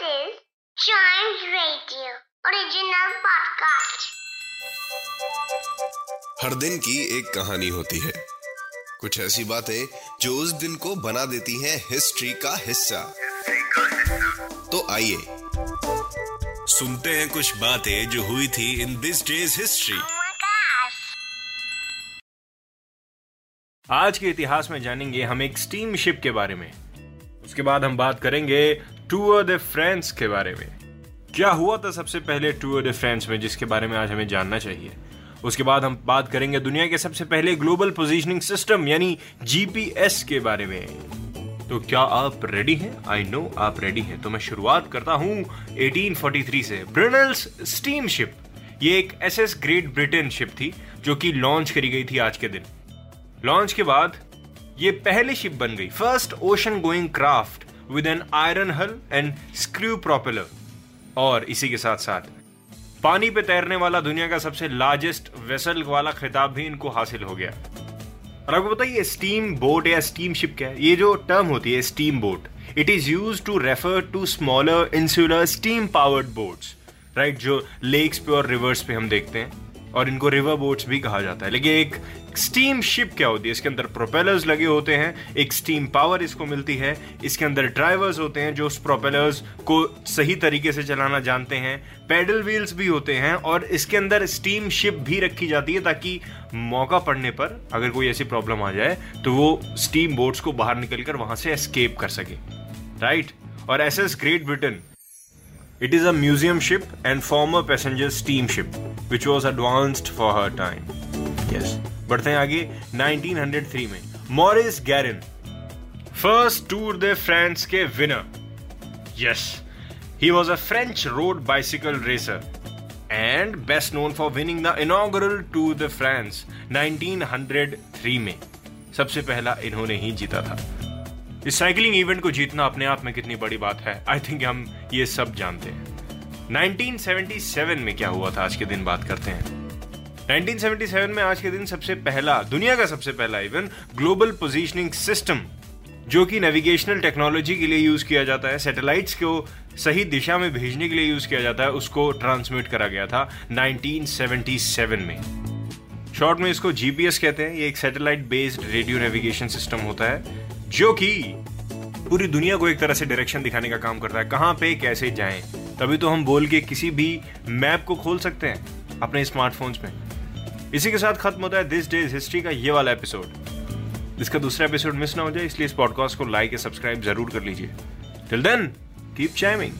This is Giant Radio original podcast. हर दिन की एक कहानी होती है कुछ ऐसी बातें जो उस दिन को बना देती हैं हिस्ट्री का हिस्सा तो आइए सुनते हैं कुछ बातें जो हुई थी इन दिस डेज़ हिस्ट्री. आज के इतिहास में जानेंगे हम एक स्टीम शिप के बारे में उसके बाद हम बात करेंगे टूर द फ्रांस के बारे में। क्या हुआ था सबसे पहले टूर द फ्रांस में, जिसके बारे में आज हमें जानना चाहिए? उसके बाद हम बात करेंगे दुनिया के सबसे पहले ग्लोबल पोजीशनिंग सिस्टम यानी जीपीएस के बारे में। तो क्या आप रेडी हैं? आई नो आप रेडी हैं। तो मैं शुरुआत करता हूँ 1843 से। ब्रिनल्स स्टीम शिप ये एक एसएस ग्रेट ब्रिटेन शिप थी, जो कि लॉन्च करी गई थी आज के दिन। लॉन्च के बाद ये पहली शिप बन गई। First ocean going craft with an iron hull and screw propeller और इसी के साथ साथ, पानी पे तैरने वाला दुनिया का सबसे लार्जेस्ट वेसल वाला खिताब भी इनको हासिल हो गया। और आपको बताइए स्टीम बोट या स्टीम शिप क्या है? ये जो टर्म होती है steam boat it is use to refer to smaller insular steam powered boats right जो लेक्स पे और रिवर्स पे हम देखते हैं। और इनको रिवर बोट्स भी कहा जाता है। लेकिन एक स्टीम शिप क्या होती है? इसके अंदर प्रोपेलर्स लगे होते हैं एक स्टीम पावर इसको मिलती है। इसके अंदर ड्राइवर्स होते हैं जो उस प्रोपेलर्स को सही तरीके से चलाना जानते हैं। पैडल व्हील्स भी होते हैं और इसके अंदर स्टीम शिप भी रखी जाती है ताकि मौका पड़ने पर अगर कोई ऐसी प्रॉब्लम आ जाए तो वो स्टीम बोट्स को बाहर निकल कर वहाँ से एस्केप कर सके। राइट और S S Great Britain It is a museum ship and former passenger steamship, which was advanced for her time. Yes. बढ़ते हैं आगे 1903 में। Maurice Garin first Tour de France के winner yes he was a French road bicycle racer and best known for winning the inaugural Tour de France 1903 में। सबसे पहला इन्होंने ही जीता था। इस साइकिलिंग इवेंट को जीतना अपने आप में कितनी बड़ी बात है? आई थिंक हम ये सब जानते हैं। 1977 में क्या हुआ था? आज के दिन बात करते हैं। 1977 में आज के दिन सबसे पहला, दुनिया का सबसे पहला इवन ग्लोबल पोजीशनिंग सिस्टम जो कि नेविगेशनल टेक्नोलॉजी के लिए यूज़ किया जाता है सैटेलाइट्स को सही दिशा में भेजने के लिए यूज़ किया जाता है, उसको ट्रांसमिट करा गया था 1977 में। शॉर्ट में इसको जीपीएस कहते हैं। ये एक satellite based radio navigation system होता है, जो कि पूरी दुनिया को एक तरह से डायरेक्शन दिखाने का काम करता है। कहाँ पे, कैसे जाएँ? तभी तो हम बोल के किसी भी मैप को खोल सकते हैं अपने स्मार्टफोन्स में। इसी के साथ खत्म होता है दिस डेज़ हिस्ट्री का ये वाला एपिसोड इसका दूसरा एपिसोड मिस ना हो जाए, इसलिए इस पॉडकास्ट को लाइक या सब्सक्राइब ज़रूर कर लीजिए। Till then keep chiming